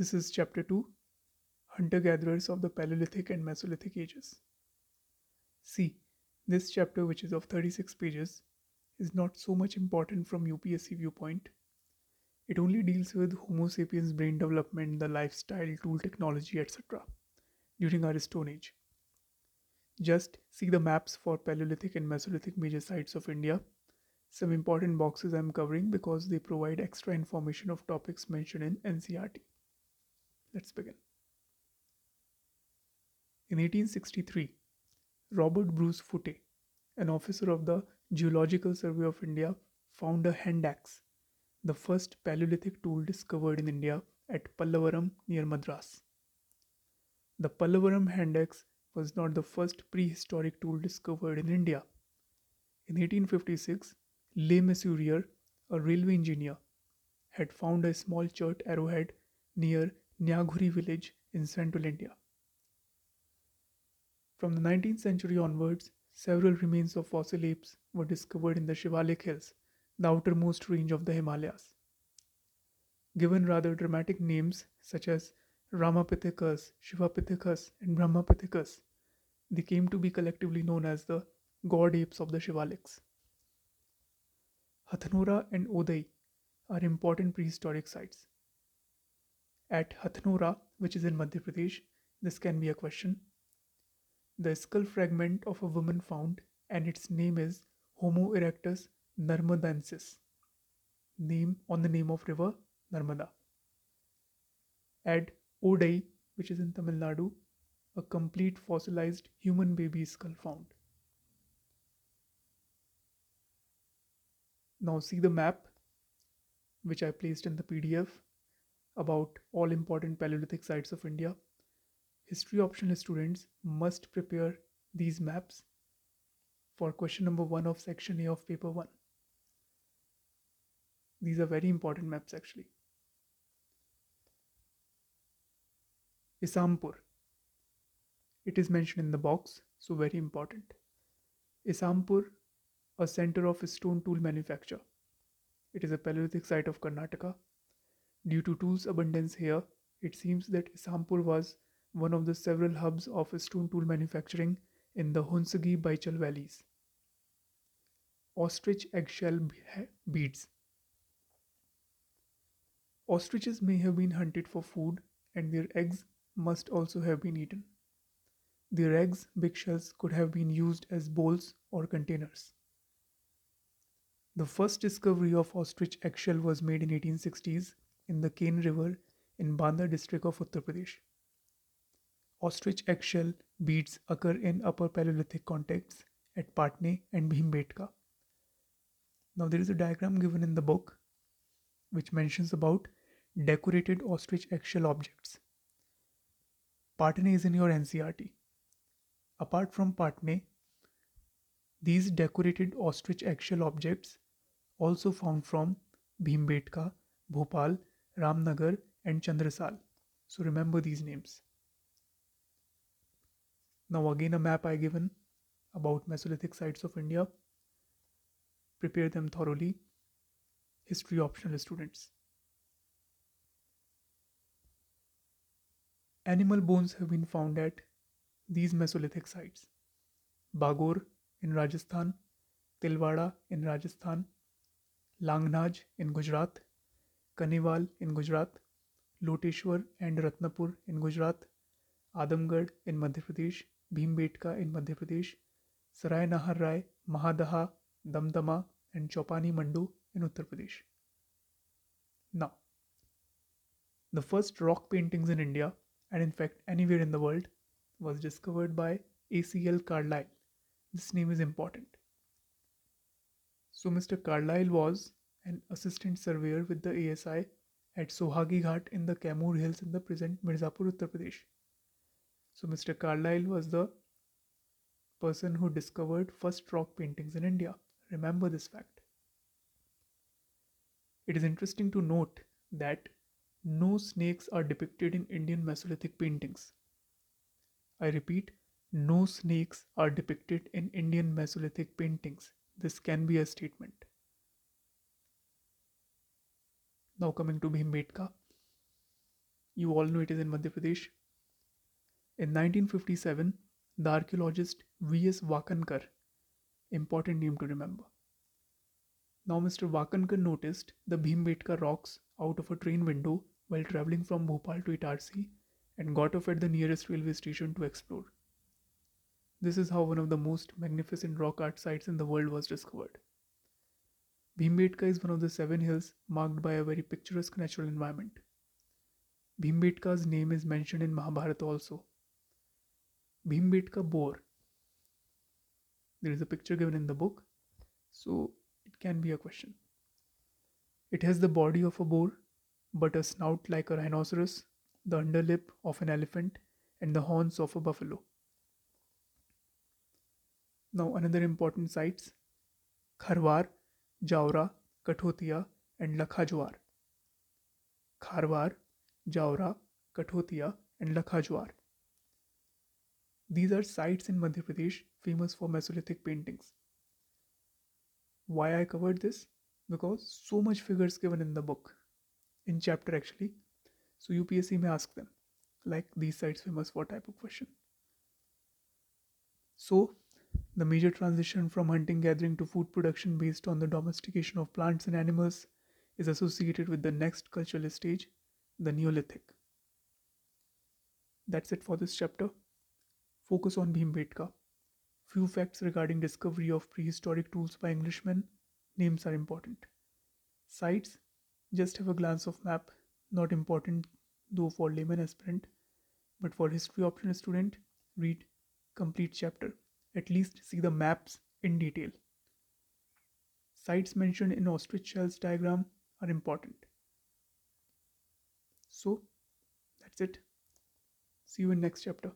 This is chapter 2 Hunter Gatherers of the Paleolithic and Mesolithic Ages. See, this chapter, which is of 36 pages, is not so much important from UPSC viewpoint. It only deals with Homo sapiens brain development, the lifestyle, tool technology, etc. during our Stone Age. Just see the maps for Paleolithic and Mesolithic major sites of India. Some important boxes I'm covering because they provide extra information of topics mentioned in NCERT. Let's begin. In 1863, Robert Bruce Foote, an officer of the Geological Survey of India, found a hand axe, the first Paleolithic tool discovered in India at Pallavaram near Madras. The Pallavaram hand axe was not the first prehistoric tool discovered in India. In 1856, Le Mesurier, a railway engineer, had found a small chert arrowhead near Nyaguri village in central India. From the 19th century onwards, several remains of fossil apes were discovered in the Shivalik Hills, the outermost range of the Himalayas. Given rather dramatic names such as Ramapithecus, Shivapithecus, and Brahmapithecus, they came to be collectively known as the god apes of the Shivaliks. Hathnora and Odai are important prehistoric sites. At Hathnora, which is in Madhya Pradesh, this can be a question. The skull fragment of a woman found, and its name is Homo erectus narmadensis, name on the name of river Narmada. At Odai, which is in Tamil Nadu, a complete fossilized human baby skull found. Now see the map which I placed in the PDF about all important Paleolithic sites of India. History optional students must prepare these maps for question number 1 of section A of paper 1. These are very important maps actually. Isampur. It is mentioned in the box, so very important. Isampur, a center of stone tool manufacture. It is a Paleolithic site of Karnataka Due to tools abundance here, it seems that Isampur was one of the several hubs of stone tool manufacturing in the Hunsagi Baichbal valleys. Ostrich eggshell beads. Ostriches may have been hunted for food and their eggs must also have been eaten. Their eggs, big shells, could have been used as bowls or containers. The first discovery of ostrich eggshell was made in 1860s in the Ken River in Banda district of Uttar Pradesh. Ostrich eggshell beads occur in Upper Paleolithic contexts at Patne and Bhimbetka. Now there is a diagram given in the book which mentions about decorated ostrich eggshell objects. Patne is in your NCERT. Apart from Patne, these decorated ostrich eggshell objects also found from Bhimbetka, Bhopal Ramnagar, and Chandrasal. So remember these names. Now again a map I given about Mesolithic sites of India. Prepare them thoroughly. History optional students. Animal bones have been found at these Mesolithic sites. Bagor in Rajasthan, Tilwada in Rajasthan, Langnaj in Gujarat, Kanewal in Gujarat, Loteshwar and Ratanpur in Gujarat, Adamgarh in Madhya Pradesh, Bhimbetka in Madhya Pradesh Sarai Nahar Rai, Mahadaha, Damdama and Chopani Mando in Uttar Pradesh. ना the first rock paintings in India and in fact any in the world was discovered by A C L Carlyle this name is important so mister Carlyle was an assistant surveyor with the ASI at Sohagi Ghat in the Kaimur Hills in the present Mirzapur, Uttar Pradesh. So Mr. Carlleyle was the person who discovered first rock paintings in India. Remember this fact. It is interesting to note that no snakes are depicted in Indian Mesolithic paintings. I repeat, no snakes are depicted in Indian Mesolithic paintings. This can be a statement. Now coming to Bhimbetka. You all know it is in Madhya Pradesh. In 1957, the archaeologist V.S. Wakankar, important name to remember. Now, Mr. Wakankar noticed the Bhimbetka rocks out of a train window while traveling from Bhopal to Itarsi and got off at the nearest railway station to explore. This is how one of the most magnificent rock art sites in the world was discovered. Bhimbetka is one of the seven hills marked by a very picturesque natural environment. Bhimbetka's name is mentioned in Mahabharata also. Bhimbetka boar. There is a picture given in the book, so it can be a question. It has the body of a boar, but a snout like a rhinoceros, the underlip of an elephant, and the horns of a buffalo. Now, another important sites Kharwar, Jaora, Kathotia, and Lakhajwar. Kharwar, Jaora, Kathotia, and Lakhajwar. These are sites in Madhya Pradesh famous for Mesolithic paintings. Why I covered this? Because so much figures given in the book, in chapter actually. So UPSC may ask them, like these sites famous for type of question. So the major transition from hunting gathering to food production based on the domestication of plants and animals is associated with the next cultural stage, the Neolithic. That's it for this chapter. Focus on Bhimbetka. Few facts regarding discovery of prehistoric tools by Englishmen. Names are important. Sites, just have a glance of map, not important though for layman aspirant, but for history option student, read complete chapter. At least see the maps in detail. Sites mentioned in ostrich shells diagram are important. So that's it. See you in next chapter.